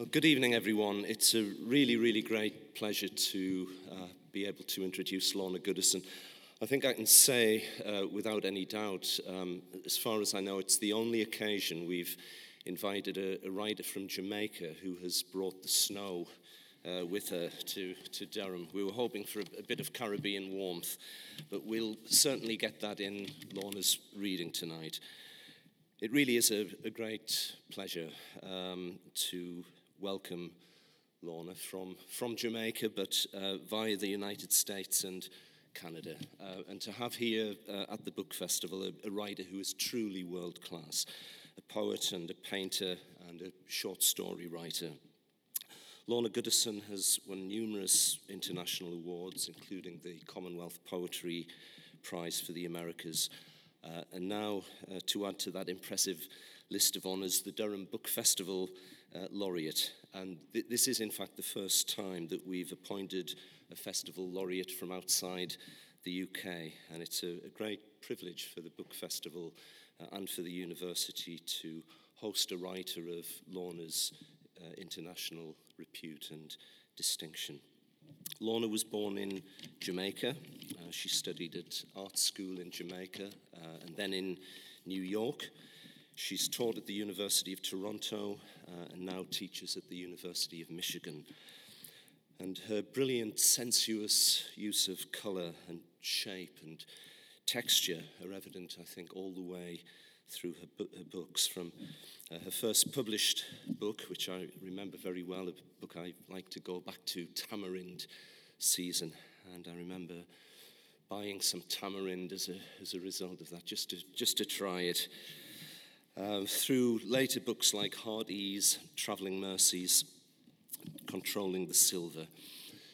Well, good evening, everyone. It's a really, really great pleasure to uh, be able to introduce Lorna Goodison. I think I can say uh, without any doubt, um, as far as I know, it's the only occasion we've invited a, a writer from Jamaica who has brought the snow uh, with her to, to Durham. We were hoping for a, a, bit of Caribbean warmth, but we'll certainly get that in Lorna's reading tonight. It really is a, a great pleasure um, to welcome Lorna from, from Jamaica, but uh, via the United States and Canada. Uh, and to have here uh, at the Book Festival a, a writer who is truly world class, a poet and a painter and a short story writer. Lorna Goodison has won numerous international awards, including the Commonwealth Poetry Prize for the Americas. Uh, and now, uh, to add to that impressive list of honours, the Durham Book Festival uh, laureate. And th- this is, in fact, the first time that we've appointed a festival laureate from outside the UK. And it's a, a great privilege for the Book Festival uh, and for the university to host a writer of Lorna's uh, international repute and distinction. Lorna was born in Jamaica. Uh, she studied at art school in Jamaica uh, and then in New York. She's taught at the University of Toronto uh, and now teaches at the University of Michigan. And her brilliant, sensuous use of colour and shape and texture are evident, I think, all the way through her, bu- her books. From uh, her first published book, which I remember very well, a book I like to go back to, Tamarind Season. And I remember buying some tamarind as a, as a result of that, just to, just to try it. Uh, through later books like Heartease, Travelling Mercies, Controlling the Silver.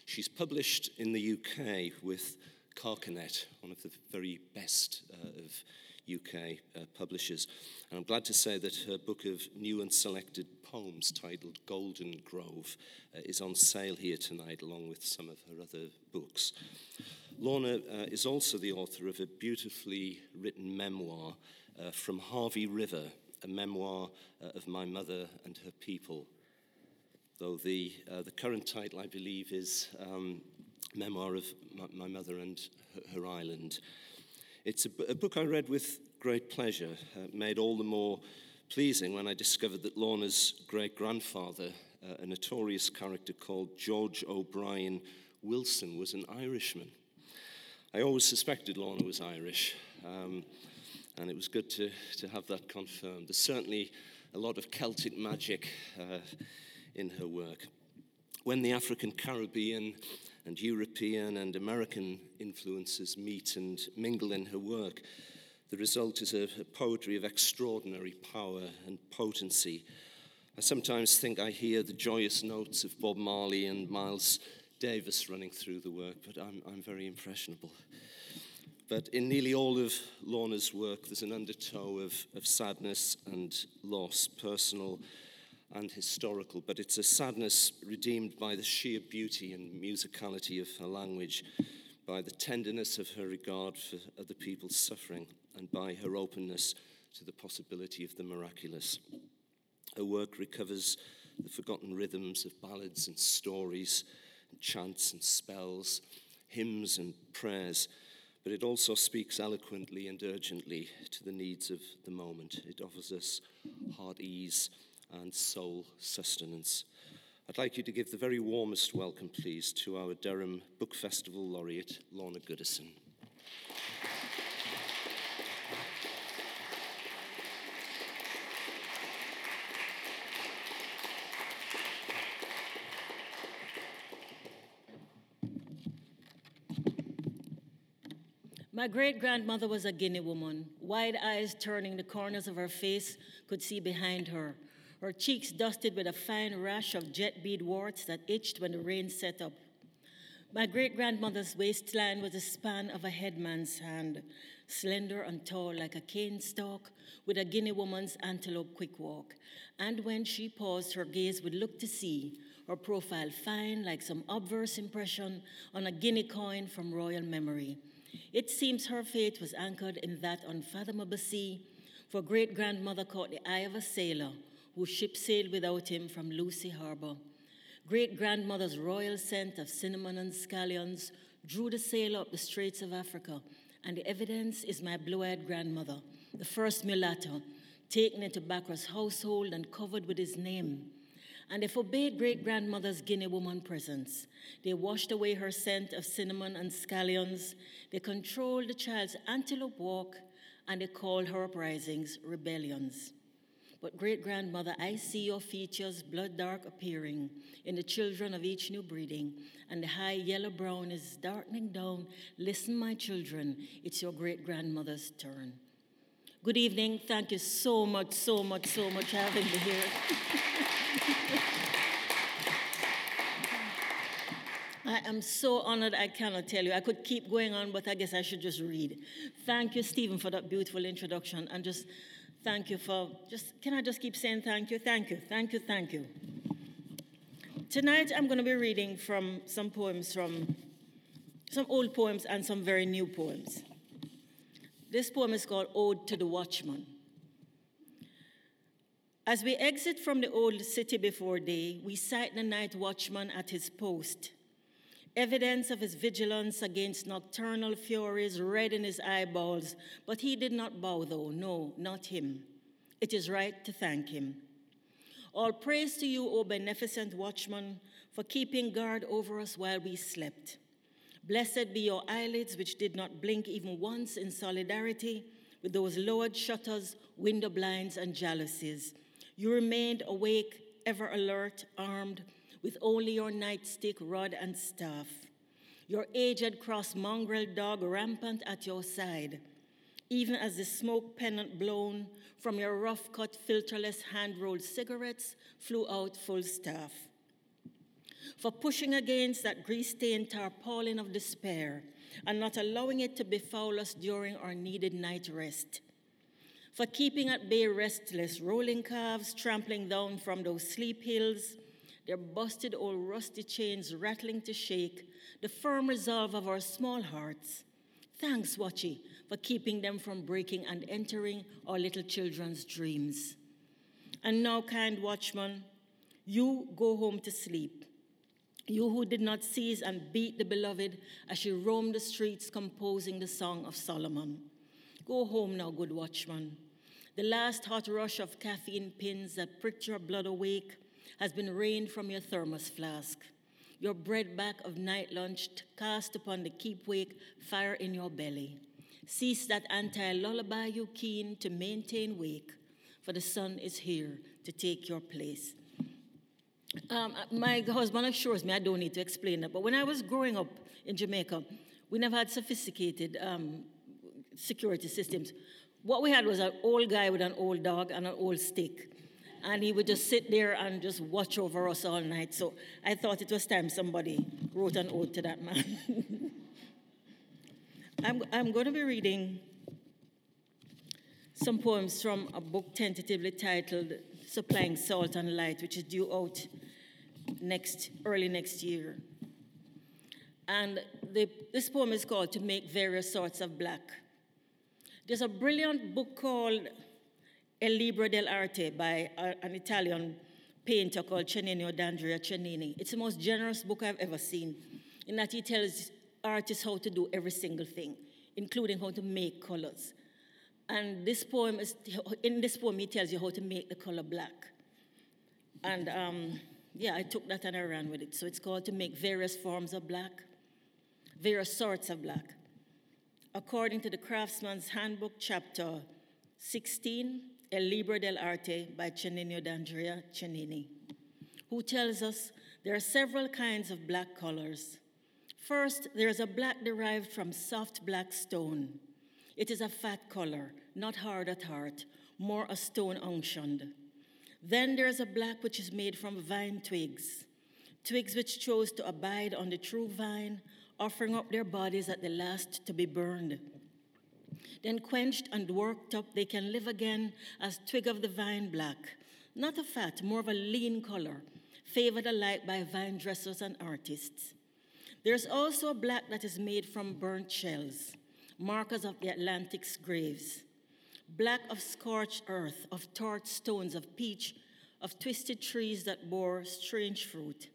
She's published in the UK with Carcanet, one of the very best uh, of UK uh, publishers. And I'm glad to say that her book of new and selected poems titled Golden Grove uh, is on sale here tonight, along with some of her other books. Lorna uh, is also the author of a beautifully written memoir uh, from Harvey River, a memoir uh, of my mother and her people. Though the, uh, the current title, I believe, is um, Memoir of my, my Mother and her, her Island. It's a, a book I read with great pleasure, uh, made all the more pleasing when I discovered that Lorna's great grandfather, uh, a notorious character called George O'Brien Wilson, was an Irishman. I always suspected Lorna was Irish, um, and it was good to, to have that confirmed. There's certainly a lot of Celtic magic uh, in her work. When the African Caribbean and European and American influences meet and mingle in her work. The result is a, a poetry of extraordinary power and potency. I sometimes think I hear the joyous notes of Bob Marley and Miles Davis running through the work, but I'm, I'm very impressionable. But in nearly all of Lorna's work, there's an undertow of, of sadness and loss, personal and historical, but it's a sadness redeemed by the sheer beauty and musicality of her language, by the tenderness of her regard for other people's suffering, and by her openness to the possibility of the miraculous. Her work recovers the forgotten rhythms of ballads and stories, and chants and spells, hymns and prayers, but it also speaks eloquently and urgently to the needs of the moment. It offers us heart ease and soul sustenance. I'd like you to give the very warmest welcome, please, to our Durham Book Festival laureate, Lorna Goodison. My great grandmother was a Guinea woman. Wide eyes turning the corners of her face could see behind her her cheeks dusted with a fine rash of jet bead warts that itched when the rain set up. My great grandmother's waistline was the span of a headman's hand, slender and tall like a cane stalk, with a Guinea woman's antelope quick walk. And when she paused, her gaze would look to see, her profile fine like some obverse impression on a guinea coin from royal memory. It seems her fate was anchored in that unfathomable sea, for great grandmother caught the eye of a sailor whose ship sailed without him from Lucea Harbor. Great grandmother's royal scent of cinnamon and scallions drew the sailor up the straits of Africa, and the evidence is my blue eyed grandmother, the first mulatto, taken into backra's household and covered with his name. And they forbade great grandmother's Guinea woman presence. They washed away her scent of cinnamon and scallions. They controlled the child's antelope walk, and they called her uprisings rebellions. But great grandmother, I see your features blood dark appearing in the children of each new breeding, and the high yellow brown is darkening down. Listen, my children, it's your great grandmother's turn. Good evening. Thank you so much, so much, so much having me here. I am so honored, I cannot tell you. I could keep going on, but I guess I should just read. Thank you, Stephen, for that beautiful introduction. And just thank you for just, can I just keep saying thank you, thank you, thank you, thank you. Tonight I'm going to be reading from some poems from some old poems and some very new poems. This poem is called Ode to the Watchman. As we exit from the old city before day, we sight the night watchman at his post. Evidence of his vigilance against nocturnal furies red in his eyeballs, but he did not bow, though. No, not him. It is right to thank him. All praise to you, O beneficent watchman, for keeping guard over us while we slept. Blessed be your eyelids, which did not blink even once in solidarity with those lowered shutters, window blinds, and jalousies. You remained awake, ever alert, armed, with only your nightstick, rod, and staff. Your aged cross mongrel dog rampant at your side, even as the smoke pennant blown from your rough cut, filterless hand rolled cigarettes flew out full staff for pushing against that grease stained tarpaulin of despair and not allowing it to befoul us during our needed night rest. For keeping at bay restless rolling calves trampling down from those sleep hills, their busted old rusty chains rattling to shake the firm resolve of our small hearts. Thanks, Watchy, for keeping them from breaking and entering our little children's dreams. And now, kind watchman, you go home to sleep you who did not seize and beat the beloved as she roamed the streets composing the Song of Solomon. Go home now, good watchman. The last hot rush of caffeine pins that pricked your blood awake has been rained from your thermos flask. Your bread back of night lunch cast upon the keep wake fire in your belly. Cease that anti lullaby you keen to maintain wake, for the sun is here to take your place. Um, uh, my husband assures me I don't need to explain that, but when I was growing up in Jamaica, we never had sophisticated um, security systems. What we had was an old guy with an old dog and an old stick. And he would just sit there and just watch over us all night. So I thought it was time somebody wrote an ode to that man. I'm, I'm going to be reading some poems from a book tentatively titled Supplying Salt and Light, which is due out next, early next year. And the, this poem is called To Make Various Sorts of Black. There's a brilliant book called El Libro dell'Arte by a, an Italian painter called Cennino d'Andrea Cennini. It's the most generous book I've ever seen, in that he tells artists how to do every single thing, including how to make colors. And this poem is, in this poem, he tells you how to make the color black. And um, yeah, I took that and I ran with it. So it's called to make various forms of black, various sorts of black. According to the Craftsman's Handbook, chapter 16, El Libro dell'Arte by Cennino d'Andrea Cennini, who tells us there are several kinds of black colors. First, there is a black derived from soft black stone. It is a fat color, not hard at heart, more a stone unctioned. Then there is a black which is made from vine twigs, twigs which chose to abide on the true vine, offering up their bodies at the last to be burned. Then quenched and worked up, they can live again as twig of the vine black, not a fat, more of a lean color, favored alike by vine dressers and artists. There's also a black that is made from burnt shells, markers of the Atlantic's graves black of scorched earth, of tart stones, of peach, of twisted trees that bore strange fruit.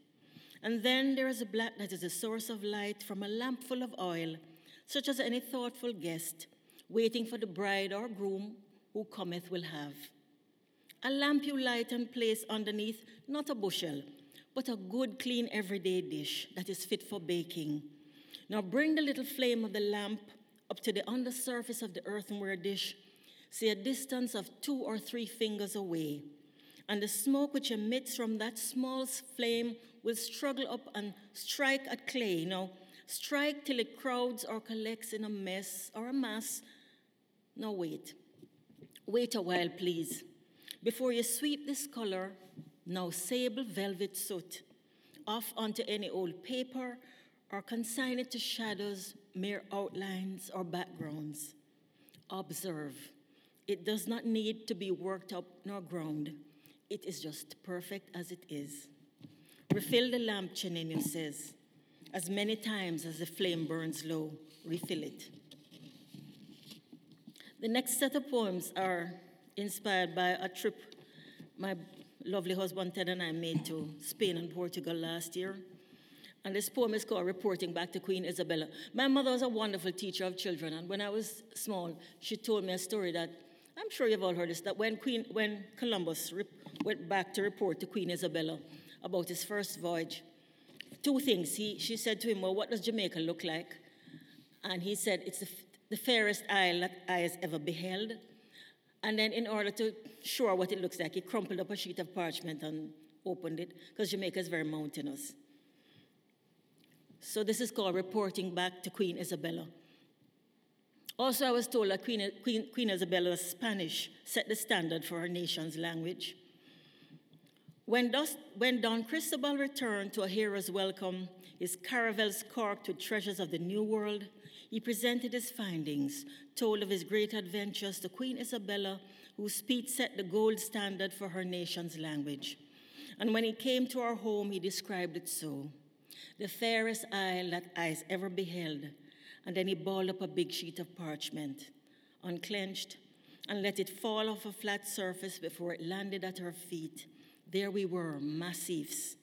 And then there is a black that is a source of light from a lamp full of oil, such as any thoughtful guest waiting for the bride or groom who cometh will have. A lamp you light and place underneath, not a bushel, but a good, clean, everyday dish that is fit for baking. Now bring the little flame of the lamp up to the undersurface of the earthenware dish, say a distance of two or three fingers away. And the smoke which emits from that small flame will struggle up and strike at clay. You Now, strike till it crowds or collects in a mess or a mass. Now, wait. Wait a while, please. Before you sweep this color, now sable velvet soot, off onto any old paper or consign it to shadows, mere outlines, or backgrounds. Observe. It does not need to be worked up nor ground. It is just perfect as it is. Refill the lamp, Cennino says. As many times as the flame burns low, refill it. The next set of poems are inspired by a trip my lovely husband Ted and I made to Spain and Portugal last year. And this poem is called Reporting Back to Queen Isabella. My mother was a wonderful teacher of children, and when I was small, she told me a story that I'm sure you've all heard this that when, Queen, when Columbus went back to report to Queen Isabella about his first voyage, two things. He, she said to him, Well, what does Jamaica look like? And he said, It's the, the fairest isle that eyes ever beheld. And then, in order to show what it looks like, he crumpled up a sheet of parchment and opened it because Jamaica is very mountainous. So, this is called reporting back to Queen Isabella. Also, I was told that Queen, Queen, Queen Isabella's Spanish set the standard for her nation's language. When, when Don Cristobal returned to a hero's welcome, his caravels corked with treasures of the New World, he presented his findings, told of his great adventures to Queen Isabella, whose speech set the gold standard for her nation's language. And when he came to our home, he described it so the fairest isle that eyes ever beheld. And then he balled up a big sheet of parchment, unclenched, and let it fall off a flat surface before it landed at her feet. There we were, massifs,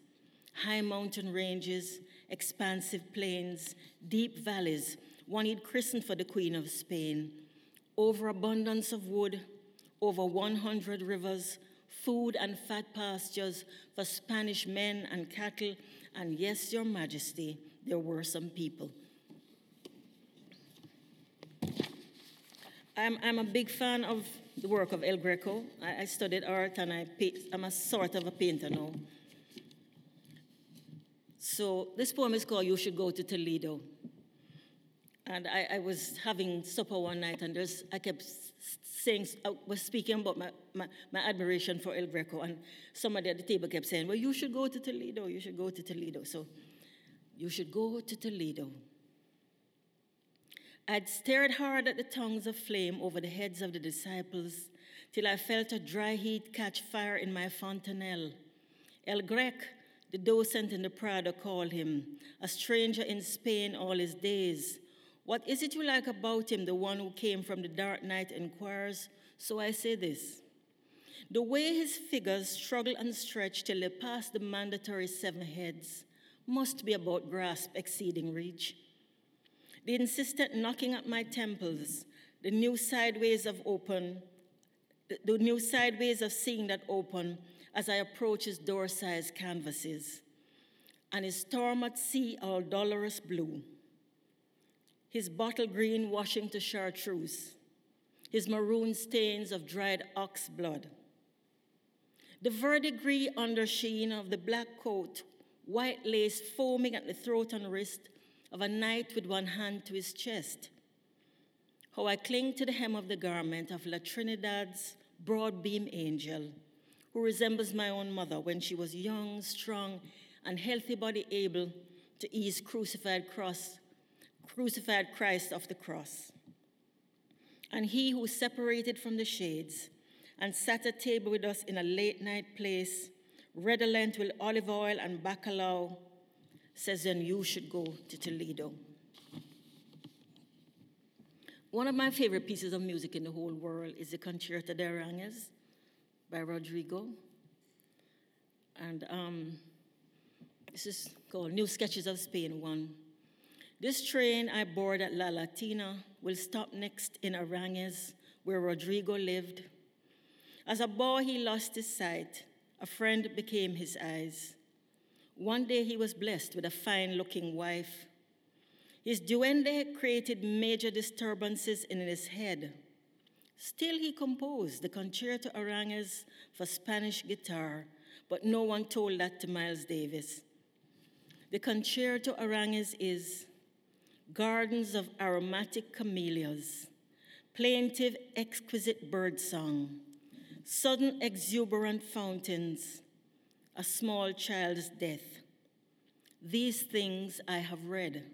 high mountain ranges, expansive plains, deep valleys, one he'd christened for the Queen of Spain, overabundance of wood, over 100 rivers, food and fat pastures for Spanish men and cattle, and yes, Your Majesty, there were some people. I'm, I'm a big fan of the work of El Greco. I, I studied art and I I'm a sort of a painter now. So this poem is called You Should Go to Toledo. And I, I was having supper one night, and I kept saying, I uh, was speaking about my, my, my, admiration for El Greco, and somebody at the table kept saying, Well, you should go to Toledo, you should go to Toledo. So, you should go to Toledo. I'd stared hard at the tongues of flame over the heads of the disciples till I felt a dry heat catch fire in my fontanelle. El Grec, the docent in the Prado, called him, a stranger in Spain all his days what is it you like about him, the one who came from the dark night inquires? So I say this. The way his figures struggle and stretch till they pass the mandatory seven heads must be about grasp exceeding reach. The insistent knocking at my temples, the new sideways of open, the new sideways of seeing that open as I approach his door-sized canvases, and his storm at sea all dolorous blue. His bottle green washing to chartreuse, his maroon stains of dried ox blood. The verdigris undersheen of the black coat, white lace foaming at the throat and wrist of a knight with one hand to his chest. How I cling to the hem of the garment of La Trinidad's broad beam angel, who resembles my own mother when she was young, strong, and healthy body able to ease crucified cross crucified Christ of the cross. And he who separated from the shades and sat at table with us in a late night place, redolent with olive oil and bacalao, says, then you should go to Toledo. One of my favorite pieces of music in the whole world is the Concerto de Aranjuez by Rodrigo. And um, this is called New Sketches of Spain 1. This train I board at La Latina will stop next in Aranjuez, where Rodrigo lived. As a boy, he lost his sight. A friend became his eyes. One day, he was blessed with a fine looking wife. His duende created major disturbances in his head. Still, he composed the Concerto Aranjuez for Spanish guitar, but no one told that to Miles Davis. The Concerto Aranjuez is gardens of aromatic camellias, plaintive, exquisite birdsong, sudden, exuberant fountains, a small child's death. These things I have read.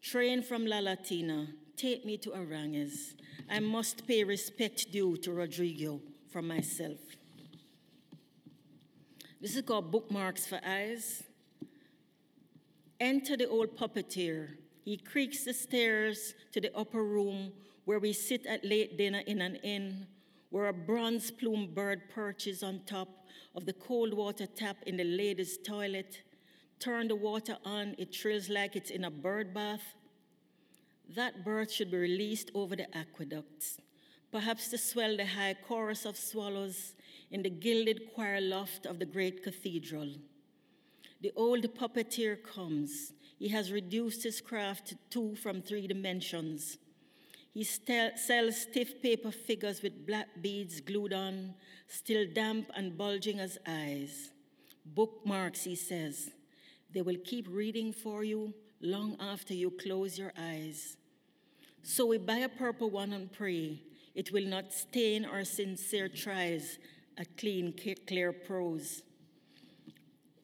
Train from La Latina, take me to Aranjuez. I must pay respect due to Rodrigo for myself. This is called Bookmarks for Eyes. Enter the old puppeteer. He creaks the stairs to the upper room where we sit at late dinner in an inn, where a bronze plumed bird perches on top of the cold water tap in the ladies' toilet. Turn the water on, it trills like it's in a bird bath that bird should be released over the aqueducts, perhaps to swell the high chorus of swallows in the gilded choir loft of the great cathedral. The old puppeteer comes. He has reduced his craft to two from three dimensions. He st- sells stiff paper figures with black beads glued on, still damp and bulging as eyes. Bookmarks, he says. They will keep reading for you long after you close your eyes. So we buy a purple one and pray it will not stain our sincere tries at clean, clear prose.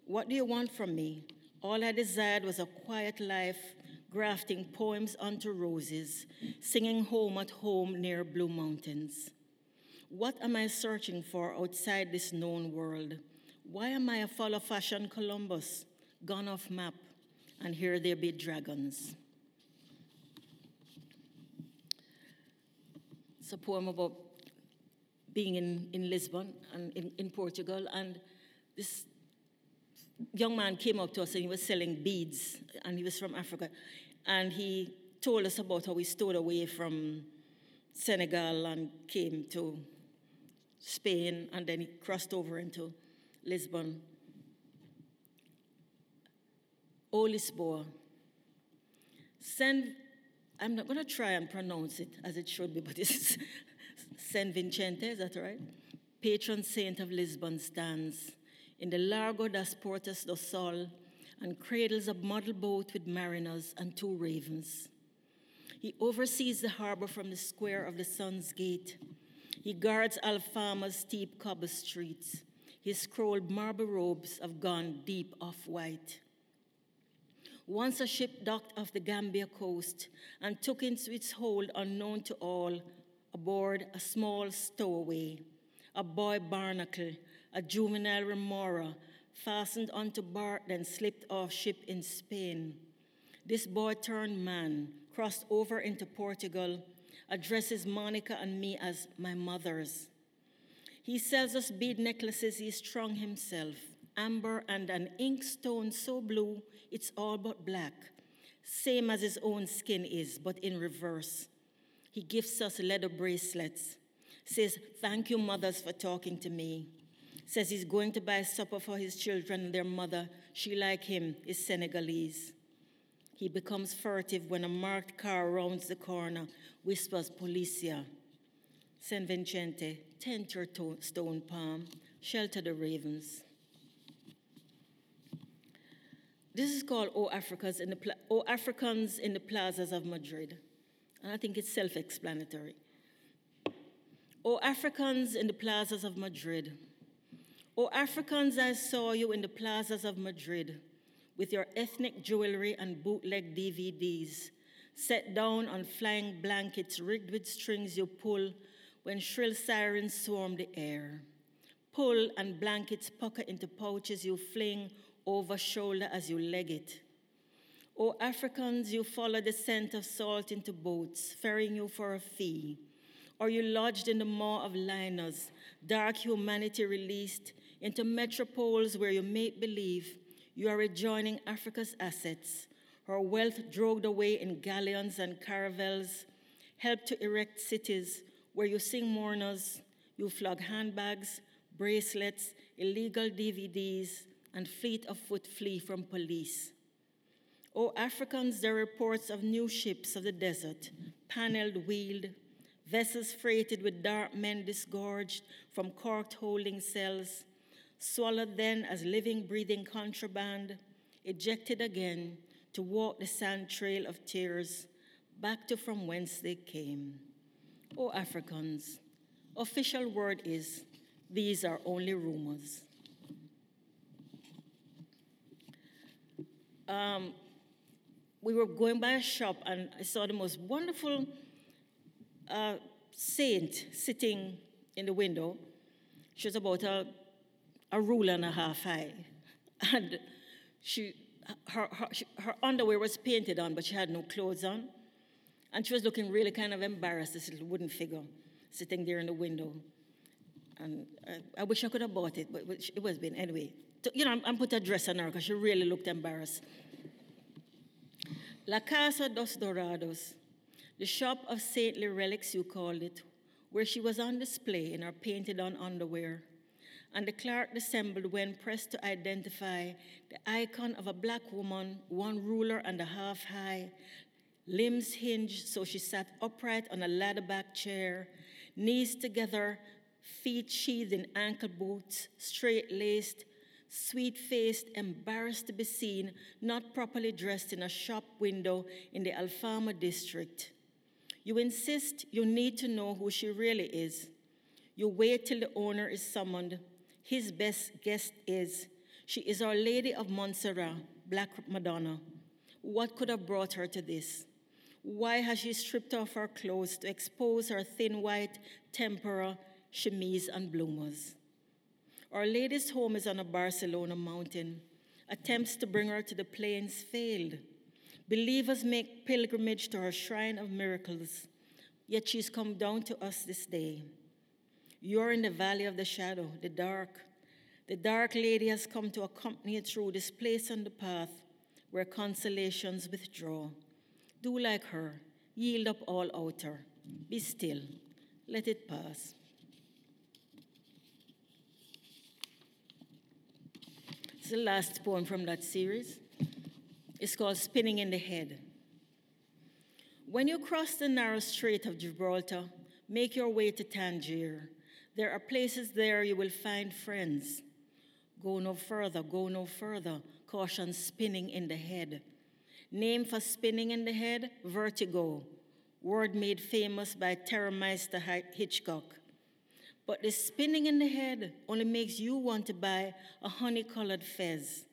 What do you want from me? All I desired was a quiet life, grafting poems onto roses, singing home at home near Blue Mountains. What am I searching for outside this known world? Why am I a follow fashion Columbus, gone off map? and here there be dragons. It's a poem about being in, in Lisbon and in, in Portugal, and this young man came up to us and he was selling beads, and he was from Africa, and he told us about how he stole away from Senegal and came to Spain, and then he crossed over into Lisbon. O Lisboa. San, I'm not going to try and pronounce it as it should be, but it's San Vicente, is that right? Patron saint of Lisbon stands in the Largo das Portas do Sol and cradles a model boat with mariners and two ravens. He oversees the harbor from the square of the Sun's Gate. He guards Alfama's steep cobble streets. His scrolled marble robes have gone deep off white. Once a ship docked off the Gambia coast and took into its hold, unknown to all, aboard a small stowaway, a boy barnacle, a juvenile remora, fastened onto bark, then slipped off ship in Spain. This boy turned man, crossed over into Portugal, addresses Monica and me as my mothers. He sells us bead necklaces he strung himself amber, and an inkstone so blue it's all but black, same as his own skin is, but in reverse. He gives us leather bracelets, says, Thank you, mothers, for talking to me. Says he's going to buy supper for his children and their mother. She, like him, is Senegalese. He becomes furtive when a marked car rounds the corner, whispers, Policia. San Vicente, tent your stone palm, shelter the ravens. This is called oh O Africans in the, Pla- o Africans in the Plazas of Madrid. And I think it's self explanatory. O oh Africans in the plazas of Madrid. O Africans, I saw you in the plazas of Madrid with your ethnic jewelry and bootleg DVDs, set down on flying blankets rigged with strings you pull when shrill sirens swarm the air. Pull and blankets pucker into pouches you fling over shoulder as you leg it. O Africans, you follow the scent of salt into boats, ferrying you for a fee. Or you lodged in the maw of liners, dark humanity released into metropoles where you make believe you are rejoining Africa's assets, her wealth dragged away in galleons and caravels, help to erect cities where you sing mourners, you flog handbags, bracelets, illegal DVDs, and fleet of foot flee from police. O Africans, there are reports of new ships of the desert, paneled, wheeled, vessels freighted with dark men disgorged from corked holding cells, swallowed then as living, breathing contraband, ejected again to walk the sand trail of tears back to from whence they came. O Africans, official word is these are only rumors. Um, we were going by a shop and I saw the most wonderful uh, saint sitting in the window. She was about a, a ruler and a half high. And she, her, her, her underwear was painted on, but she had no clothes on. And she was looking really kind of embarrassed, this little wooden figure sitting there in the window. And I, I wish I could have bought it, but it was been anyway. You know, I'm, put a dress on her because she really looked embarrassed. La Casa dos Dorados, the shop of saintly relics, you called it, where she was on display in her painted on underwear. And the clerk assembled when pressed to identify the icon of a black woman, one ruler and a half high, limbs hinged so she sat upright on a ladder back chair, knees together, feet sheathed in ankle boots, straight laced, sweet faced, embarrassed to be seen, not properly dressed in a shop window in the Alfama district. You insist you need to know who she really is. You wait till the owner is summoned. His best guest is she is Our Lady of Montserrat, Black Madonna. What could have brought her to this? Why has she stripped off her clothes to expose her thin white tempera, chemise, and bloomers? Our Lady's home is on a Barcelona mountain. Attempts to bring her to the plains failed. Believers make pilgrimage to her shrine of miracles, yet she's come down to us this day. You're in the valley of the shadow, the dark. The dark lady has come to accompany you through this place on the path where consolations withdraw. Do like her, yield up all outer. Be still, let it pass. It's the last poem from that series. It's called Spinning in the Head. When you cross the narrow strait of Gibraltar, make your way to Tangier. There are places there you will find friends. Go no further, go no further. Caution spinning in the head. Name for spinning in the head vertigo. Word made famous by Terrormeister Hitchcock. But the spinning in the head only makes you want to buy a honey colored fez.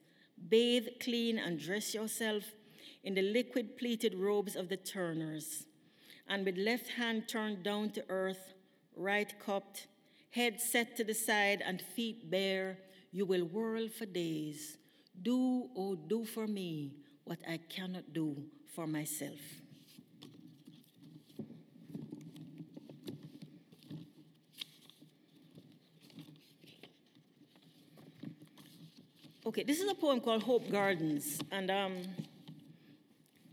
Bathe, clean, and dress yourself in the liquid pleated robes of the turners. And with left hand turned down to earth, right cupped, head set to the side, and feet bare, you will whirl for days. Do, oh, do for me what I cannot do for myself. Okay, this is a poem called Hope Gardens, and um,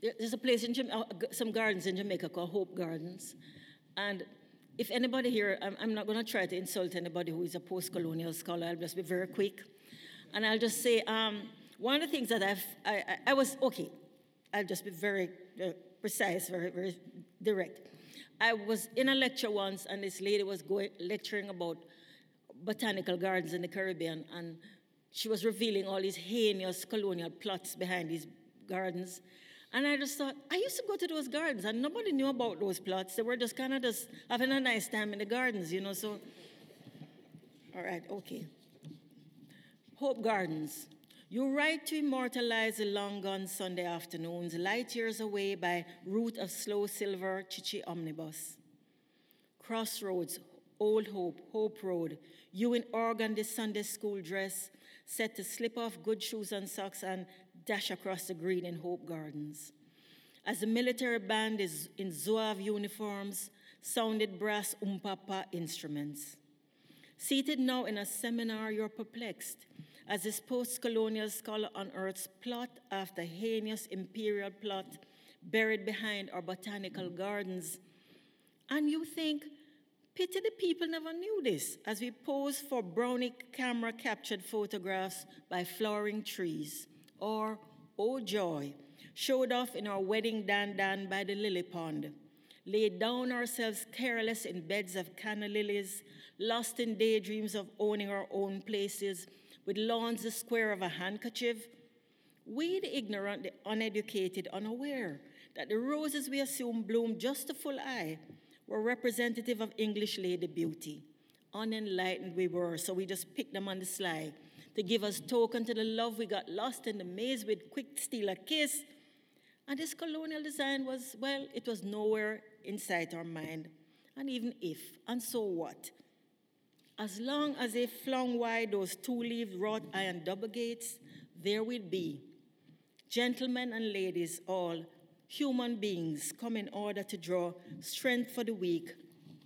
there's a place in Jamaica, uh, some gardens in Jamaica called Hope Gardens, and if anybody here, I'm, I'm not going to try to insult anybody who is a post-colonial scholar. I'll just be very quick, and I'll just say um, one of the things that I've, I, I, I was okay. I'll just be very uh, precise, very, very direct. I was in a lecture once, and this lady was going lecturing about botanical gardens in the Caribbean, and she was revealing all these heinous colonial plots behind these gardens. And I just thought, I used to go to those gardens and nobody knew about those plots. They were just kind of just having a nice time in the gardens, you know. So, all right, okay. Hope Gardens. You write to immortalize the long gone Sunday afternoons, light years away by route of slow silver chichi omnibus. Crossroads, Old Hope, Hope Road, you in Oregon, this Sunday school dress, set to slip off good shoes and socks and dash across the green in Hope Gardens. As the military band is in zouave uniforms, sounded brass umpapa instruments. Seated now in a seminar, you're perplexed as this post colonial scholar unearths plot after heinous imperial plot buried behind our botanical gardens. And you think, pity the people never knew this as we pose for brownie camera captured photographs by flowering trees. Or, oh joy, showed off in our wedding dan by the lily pond. Laid down ourselves careless in beds of canna lilies, lost in daydreams of owning our own places, with lawns the square of a handkerchief. We, the ignorant, the uneducated, unaware that the roses we assume bloom just a full eye were representative of English lady beauty. Unenlightened we were, so we just picked them on the sly to give us token to the love we got lost in the maze with quick steal a kiss. And this colonial design was, well, it was nowhere inside our mind. And even if, and so what? As long as they flung wide those two-leaved wrought iron double gates, there we'd be. Gentlemen and ladies all, human beings come in order to draw strength for the weak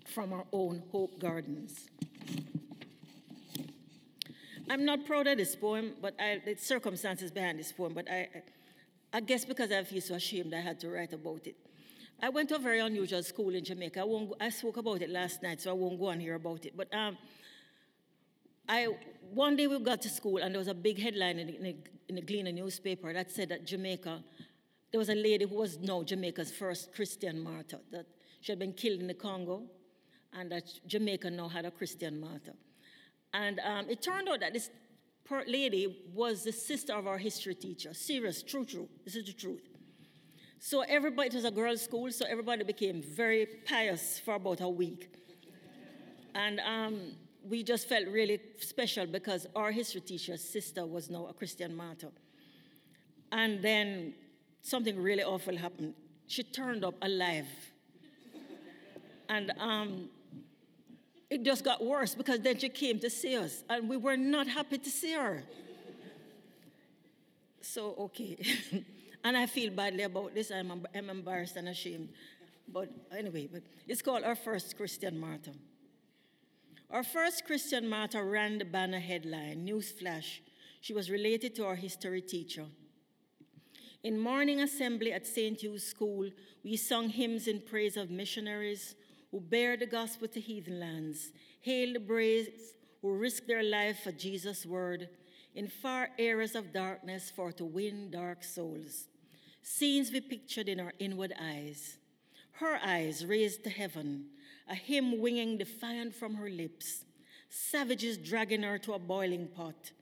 from our own hope gardens. I'm not proud of this poem, but I, the circumstances behind this poem, but I, I guess because I feel so ashamed, I had to write about it. I went to a very unusual school in Jamaica. I, won't I spoke about it last night, so I won't go on here about it. But um, I, one day we got to school, and there was a big headline in the, in the Gleaner newspaper that said that Jamaica there was a lady who was now Jamaica's first Christian martyr, that she had been killed in the Congo, and that Jamaica now had a Christian martyr. And um, it turned out that this lady was the sister of our history teacher. Serious, true, true. This is the truth. So everybody, it was a girls' school, so everybody became very pious for about a week. and um, we just felt really special because our history teacher's sister was now a Christian martyr. And then something really awful happened. She turned up alive. and um, it just got worse because then she came to see us, and we were not happy to see her. So, okay. and I feel badly about this. I'm, I'm embarrassed and ashamed. But anyway, but it's called Our First Christian Martyr. Our first Christian martyr ran the banner headline, Newsflash. She was related to our history teacher. In morning assembly at St. Hugh's School, we sung hymns in praise of missionaries who bear the gospel to heathen lands, hail the brave who risk their life for Jesus' word, in far areas of darkness for to win dark souls. Scenes we pictured in our inward eyes. Her eyes raised to heaven, a hymn winging defiant from her lips, savages dragging her to a boiling pot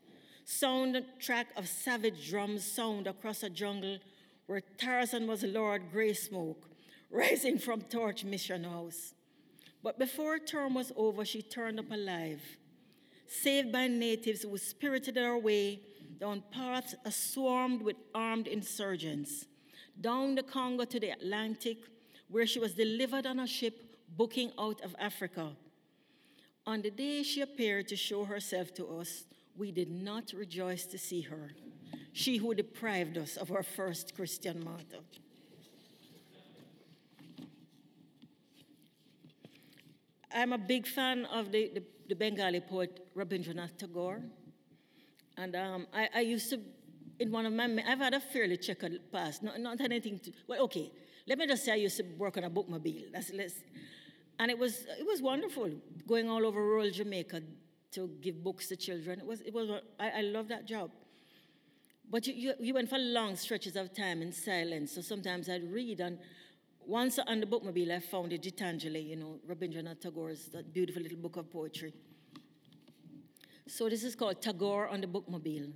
soundtrack of savage drums sound across a jungle where Tarzan was Lord Grey Smoke, rising from Torch Mission House. But before term was over, she turned up alive, saved by natives who spirited her way down paths swarmed with armed insurgents, down the Congo to the Atlantic, where she was delivered on a ship booking out of Africa. On the day she appeared to show herself to us, we did not rejoice to see her, she who deprived us of our first Christian martyr. I'm a big fan of the, the, the Bengali poet Rabindranath Tagore. And um, I, I, used to, in one of my, I've had a fairly checkered past, not, not anything to, well, okay, let me just say I used to work on a bookmobile. That's, let's, and it was, it was wonderful going all over rural Jamaica, to give books to children. It was, it was, I, I love that job. But you, you, you, went for long stretches of time in silence. So sometimes I'd read, and once on the bookmobile, I found a Gitanjali, you know, Rabindranath Tagore's that beautiful little book of poetry. So this is called Tagore on the bookmobile.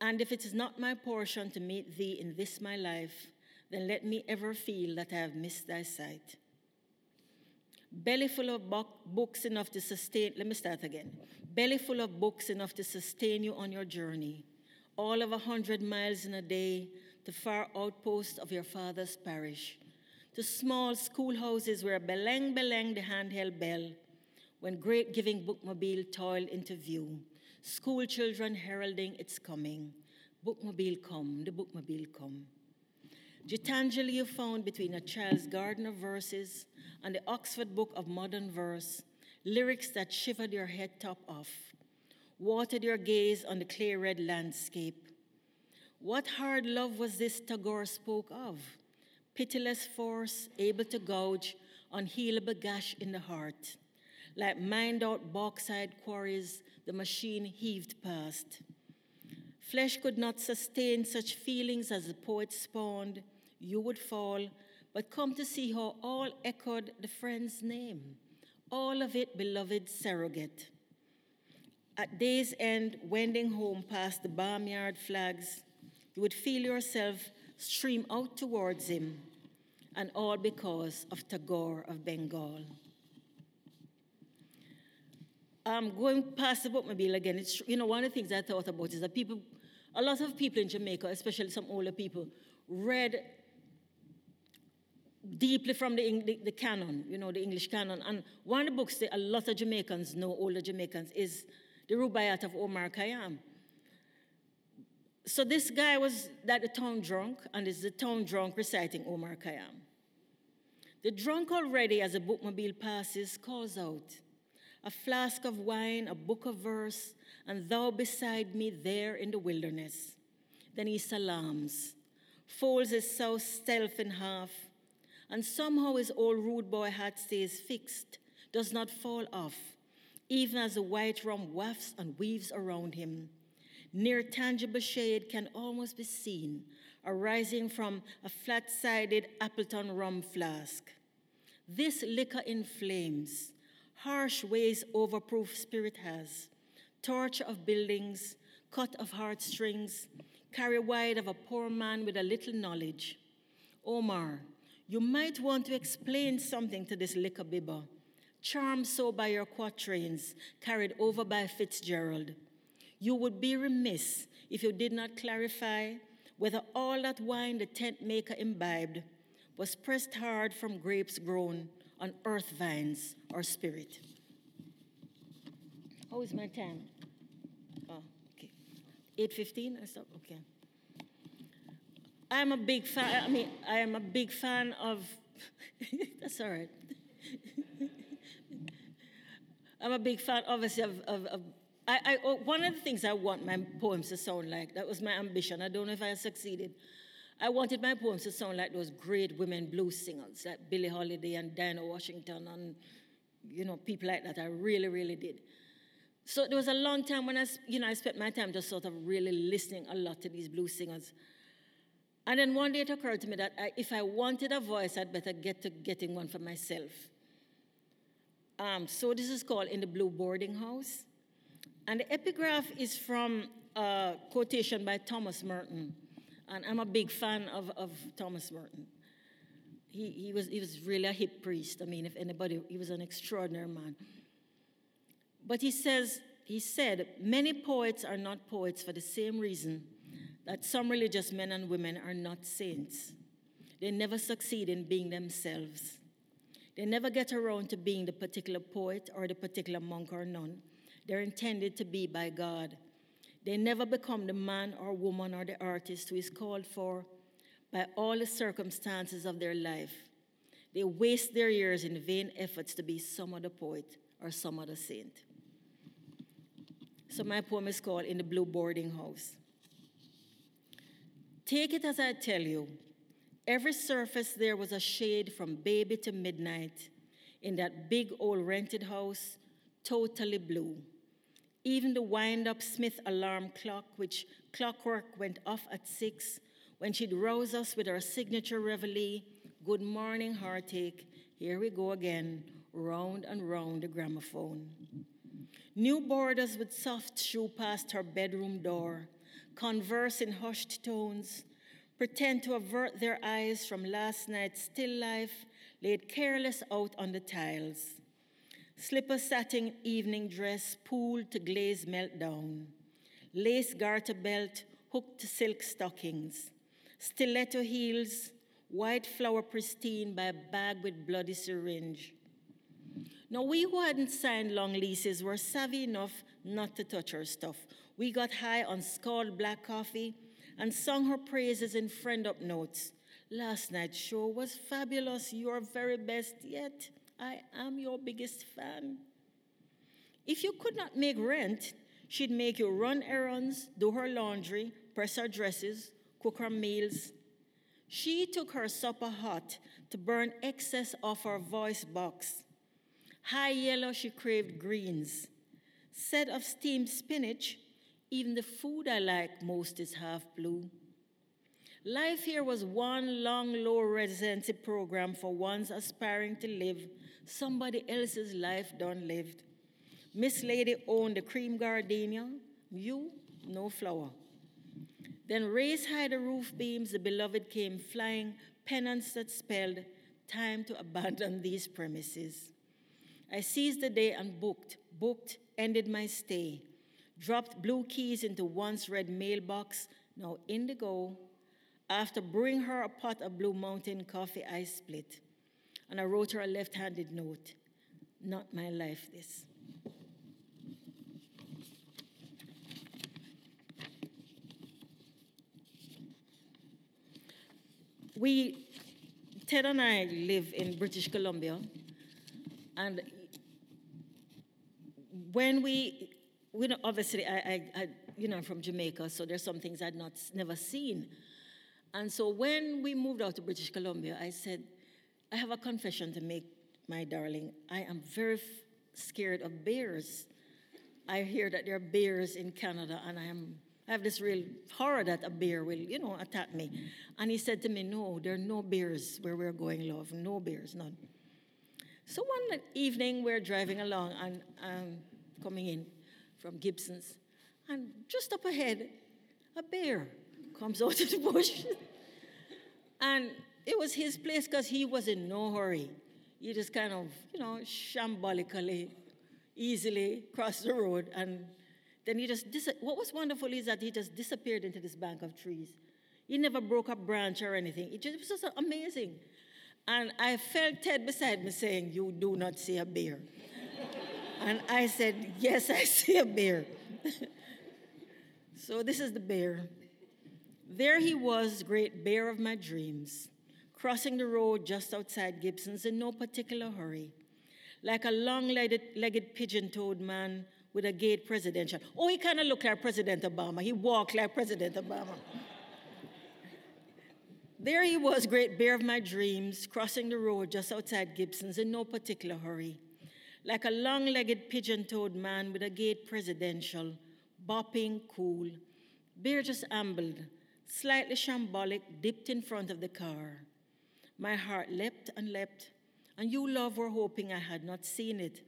And if it is not my portion to meet thee in this my life, then let me ever feel that I have missed thy sight belly full of books enough to sustain, let me start again. Belly full of books enough to sustain you on your journey, all of a hundred miles in a day to far outpost of your father's parish, to small schoolhouses where beleng beleng the handheld bell, when great giving bookmobile toiled into view, school children heralding its coming. Bookmobile come, the bookmobile come. Gitanjali you found between a child's garden of verses and the Oxford Book of Modern Verse, lyrics that shivered your head top off, watered your gaze on the clear red landscape. What hard love was this Tagore spoke of? Pitiless force, able to gouge unhealable gash in the heart. Like mined out bauxite quarries, the machine heaved past. Flesh could not sustain such feelings as the poet spawned. You would fall, but come to see how all echoed the friend's name. All of it beloved surrogate. At day's end, wending home past the barnyard flags, you would feel yourself stream out towards him, and all because of Tagore of Bengal. I'm going past the bookmobile again. It's, you know, one of the things I thought about is that people, a lot of people in Jamaica, especially some older people, read deeply from the, the, the, canon, you know, the English canon. And one of the books that a lot of Jamaicans know, older Jamaicans, is the Rubaiyat of Omar Khayyam. So this guy was at the town drunk, and is the town drunk reciting Omar Khayyam. The drunk already, as a bookmobile passes, calls out, a flask of wine, a book of verse, and thou beside me there in the wilderness. Then he salams, folds his south stealth in half, and somehow his old rude boy hat stays fixed, does not fall off, even as the white rum wafts and weaves around him. Near tangible shade can almost be seen, arising from a flat sided Appleton rum flask. This liquor in flames, harsh ways overproof spirit has, torch of buildings, cut of heartstrings, carry wide of a poor man with a little knowledge. Omar, you might want to explain something to this liquor bibber, charmed so by your quatrains, carried over by Fitzgerald. You would be remiss if you did not clarify whether all that wine the tent maker imbibed was pressed hard from grapes grown on earth vines or spirit. How is my time? Oh, okay. 8.15? I stop? Okay. I'm a big fan. I mean, I am a big fan of. that's all right. I'm a big fan, obviously, of. of, of I, I, oh, one of the things I want my poems to sound like, that was my ambition. I don't know if I succeeded. I wanted my poems to sound like those great women blues singers, like Billie Holiday and Dinah Washington and, you know, people like that. I really, really did. So there was a long time when I, you know, I spent my time just sort of really listening a lot to these blues singers. And then one day it occurred to me that I, if I wanted a voice, I'd better get to getting one for myself. Um, so this is called In the Blue Boarding House. And the epigraph is from a quotation by Thomas Merton. And I'm a big fan of, of Thomas Merton. He, he, was, he was really a hip priest. I mean, if anybody, he was an extraordinary man. But he says, he said, many poets are not poets for the same reason that some religious men and women are not saints. They never succeed in being themselves. They never get around to being the particular poet or the particular monk or nun they're intended to be by God. They never become the man or woman or the artist who is called for by all the circumstances of their life. They waste their years in vain efforts to be some other poet or some other saint. So my poem is called In the Blue Boarding House. Take it as I tell you, every surface there was a shade from baby to midnight in that big old rented house, totally blue. Even the wind up Smith alarm clock, which clockwork went off at six, when she'd rouse us with her signature reveille, Good morning, heartache, here we go again, round and round the gramophone. New boarders with soft shoe past her bedroom door, converse in hushed tones, pretend to avert their eyes from last night's still life laid careless out on the tiles. Slipper satin evening dress pooled to glaze meltdown, lace garter belt hooked to silk stockings, stiletto heels, white flower pristine by a bag with bloody syringe. Now, we who hadn't signed long leases were savvy enough not to touch her stuff. We got high on scald black coffee and sung her praises in friend up notes. Last night's show was fabulous, your very best yet. I am your biggest fan. If you could not make rent, she'd make you run errands, do her laundry, press her dresses, cook her meals. She took her supper hot to burn excess off her voice box. High yellow, she craved greens. Set of steamed spinach, even the food I like most is half blue. Life here was one long, low residency program for ones aspiring to live somebody else's life done lived. Miss Lady owned the cream gardenia, you, no flower. Then raised high the roof beams, the beloved came flying, penance that spelled time to abandon these premises. I seized the day and booked, booked, ended my stay, dropped blue keys into once red mailbox, now indigo. After brewing her a pot of Blue Mountain coffee, I split. And I wrote her a left handed note Not my life, this. We, Ted and I live in British Columbia, and when we, we know, obviously, I, I, I, you know, I'm from Jamaica, so there's some things I'd not never seen. And so when we moved out to British Columbia, I said, I have a confession to make, my darling. I am very scared of bears. I hear that there are bears in Canada, and I am I have this real horror that a bear will, you know, attack me. And he said to me, No, there are no bears where we're going, love. No bears, none. So one evening we're driving along and um, coming in from Gibsons, and just up ahead, a bear comes out of the bush. and it was his place because he was in no hurry. He just kind of, you know, shambolically, easily crossed the road. And then he just, dis- what was wonderful is that he just disappeared into this bank of trees. He never broke a branch or anything. It, just, it was just amazing. And I felt Ted beside me saying, You do not see a bear. and I said, Yes, I see a bear. so this is the bear. There he was, great bear of my dreams, crossing the road just outside Gibsons in no particular hurry, like a long legged pigeon toed man with a gait presidential. Oh, he kind of looked like President Obama. He walked like President Obama. There he was, great bear of my dreams, crossing the road just outside Gibsons in no particular hurry, like a long legged pigeon toed man with a gait presidential, bopping cool. Bear just ambled, slightly shambolic, dipped in front of the car. My heart leapt and leapt, and you, love, were hoping I had not seen it.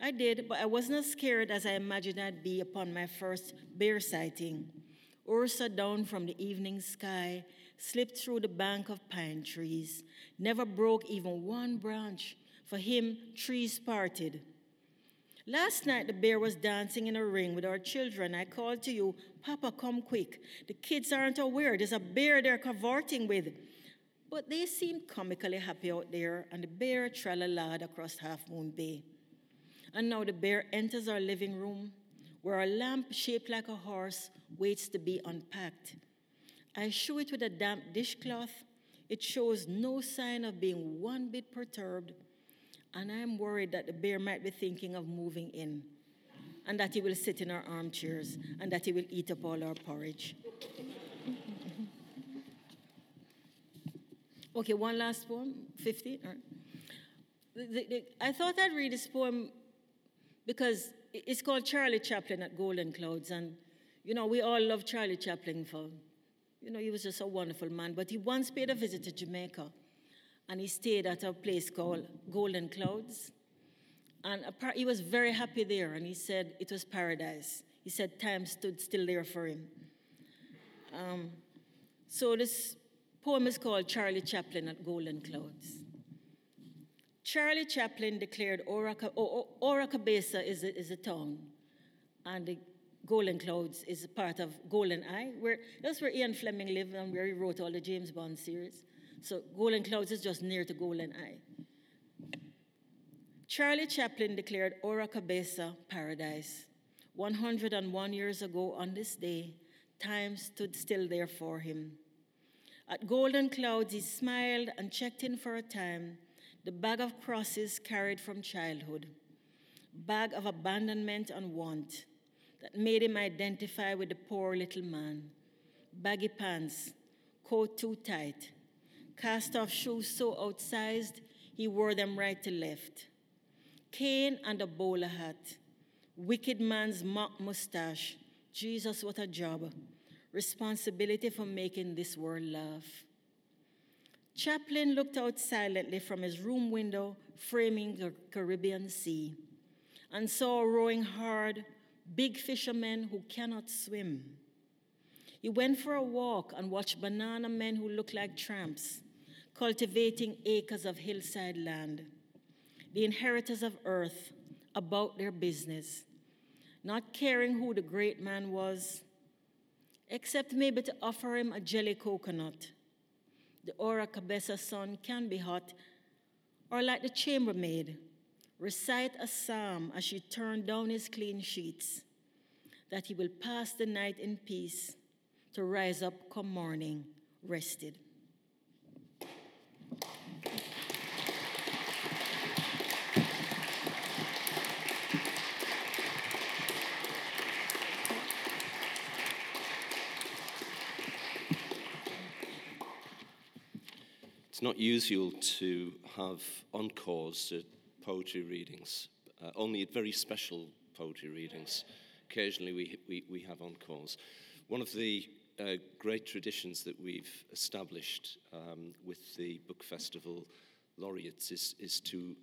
I did, but I was not scared as I imagined I'd be upon my first bear sighting. Ursa down from the evening sky, slipped through the bank of pine trees, never broke even one branch. For him, trees parted. Last night, the bear was dancing in a ring with our children. I called to you, Papa, come quick. The kids aren't aware there's a bear they're cavorting with. But they seemed comically happy out there, and the bear tralalaed across Halfmoon Bay. And now the bear enters our living room, where a lamp shaped like a horse waits to be unpacked. I show it with a damp dishcloth. It shows no sign of being one bit perturbed, and I'm worried that the bear might be thinking of moving in, and that he will sit in our armchairs, and that he will eat up all our porridge. Okay, one last poem, 50. The, the, the, I thought I'd read this poem because it's called Charlie Chaplin at Golden Clouds, and you know, we all love Charlie Chaplin for you know, he was just a wonderful man. But he once paid a visit to Jamaica, and he stayed at a place called Golden Clouds. And he was very happy there, and he said it was paradise. He said time stood still there for him. Um, so this poem is called Charlie Chaplin at Golden Clouds. Charlie Chaplin declared Oracabessa is a, is a town, and the Golden Clouds is part of Golden Eye. Where, that's where Ian Fleming lived and where he wrote all the James Bond series. So Golden Clouds is just near to Golden Eye. Charlie Chaplin declared Oracabessa paradise. 101 years ago on this day, time stood still there for him. At Golden Clouds, he smiled and checked in for a time, the bag of crosses carried from childhood. bag of abandonment and want that made him identify with the poor little man. Baggy pants, coat too tight, cast off shoes so outsized he wore them right to left. Cane and a bowler hat, wicked man's mock mustache. Jesus, what a job. Responsibility for making this world love. Chaplin looked out silently from his room window, framing the Caribbean Sea, and saw rowing hard big fishermen who cannot swim. He went for a walk and watched banana men who looked like tramps, cultivating acres of hillside land, the inheritors of earth about their business, not caring who the great man was, except maybe to offer him a jelly coconut the Oracabessa sun can be hot, or like the chambermaid, recite a psalm as she turned down his clean sheets, that he will pass the night in peace to rise up come morning rested. It's not usual to have encores at poetry readings, uh, only at very special poetry readings. Occasionally we, we, we have encores. One of the uh, great traditions that we've established um, with the Book Festival laureates is, is to,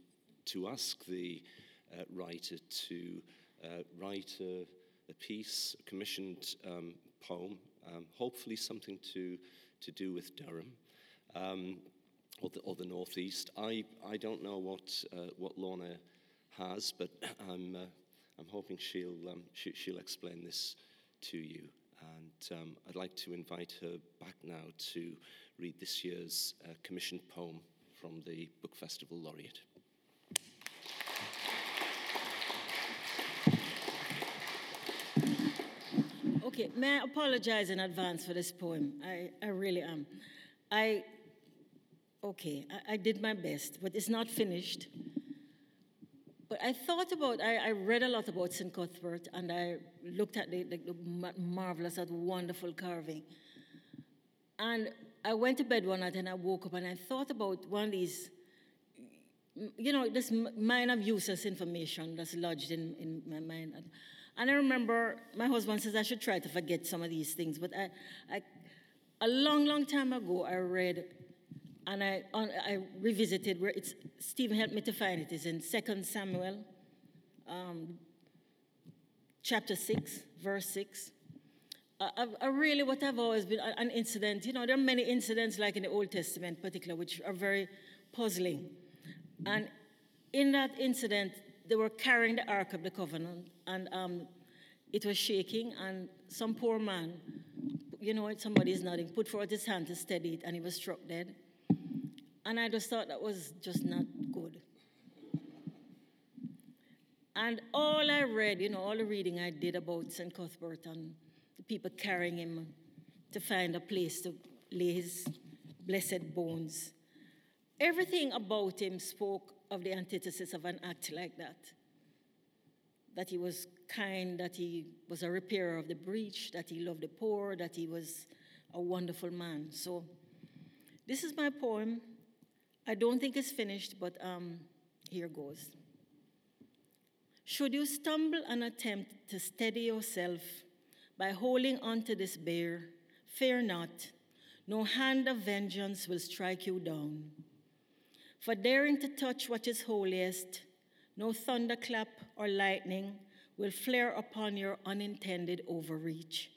to ask the uh, writer to uh, write a, a, piece, a commissioned um, poem, um, hopefully something to, to do with Durham. Um, or the, or the northeast. I, I don't know what, uh, what Lorna has, but I'm, uh, I'm hoping she'll, um, she, she'll explain this to you. And um, I'd like to invite her back now to read this year's uh, commissioned poem from the Book Festival laureate. Okay, may I apologize in advance for this poem? I, I really am. I okay, I, I, did my best, but it's not finished. But I thought about, I, I read a lot about St. Cuthbert and I looked at the, the, marvelous, that wonderful carving. And I went to bed one night and I woke up and I thought about one of these, you know, this mine of useless information that's lodged in, in my mind. And I remember my husband says I should try to forget some of these things, but I, I a long, long time ago, I read and I, on, I revisited where it's, Stephen helped me to find it. It's in 2 Samuel, um, chapter 6, verse 6. I, I, really, what I've always been, an incident, you know, there are many incidents like in the Old Testament, particular, which are very puzzling. And in that incident, they were carrying the Ark of the Covenant, and um, it was shaking, and some poor man, you know, somebody is nodding, put forth his hand to steady it, and he was struck dead. And I just thought that was just not good. And all I read, you know, all the reading I did about St. Cuthbert and the people carrying him to find a place to lay his blessed bones, everything about him spoke of the antithesis of an act like that. That he was kind, that he was a repairer of the breach, that he loved the poor, that he was a wonderful man. So, this is my poem I don't think it's finished, but um, here goes. Should you stumble and attempt to steady yourself by holding on to this bear, fear not, no hand of vengeance will strike you down. For daring to touch what is holiest, no thunderclap or lightning will flare upon your unintended overreach.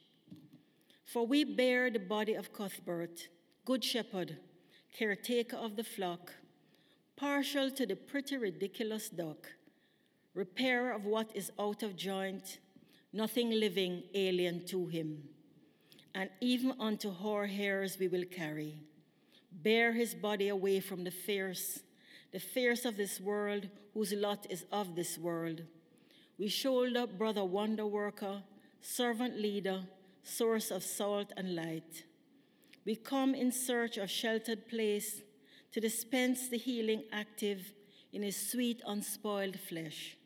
For we bear the body of Cuthbert, Good Shepherd, caretaker of the flock, partial to the pretty ridiculous duck, repairer of what is out of joint, nothing living alien to him. And even unto hoar hairs we will carry, bear his body away from the fierce, the fierce of this world, whose lot is of this world. We shoulder brother wonder worker, servant leader, source of salt and light. We come in search of sheltered place to dispense the healing active in his sweet, unspoiled flesh.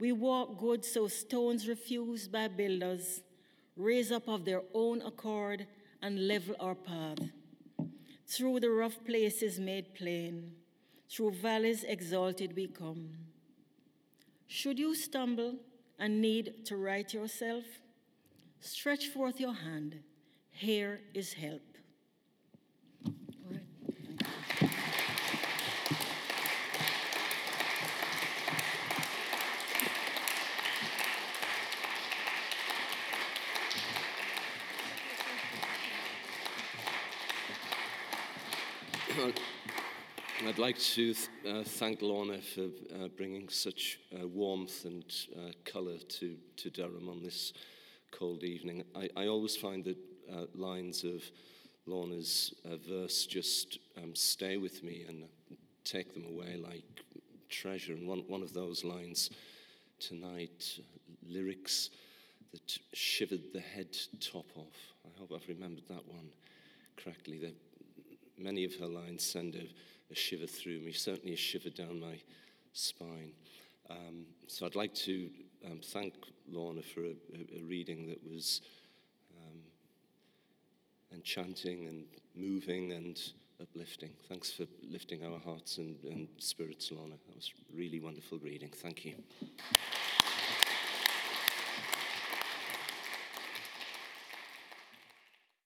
We walk good so stones refused by builders raise up of their own accord and level our path. Through the rough places made plain, through valleys exalted we come. Should you stumble and need to right yourself, stretch forth your hand. Here is help. I'd like to uh, thank Lorna for uh, bringing such uh, warmth and uh, colour to, to Durham on this cold evening. I, I always find that uh, lines of Lorna's uh, verse just um, stay with me and take them away like treasure. And one, one of those lines tonight, lyrics that shivered the head top off. I hope I've remembered that one correctly. They're many of her lines send a, a shiver through me, certainly a shiver down my spine. Um, so I'd like to um, thank Lorna for a, a, a reading that was enchanting and moving and uplifting. Thanks for lifting our hearts and, and spirits, Lorna. That was really wonderful reading. Thank you.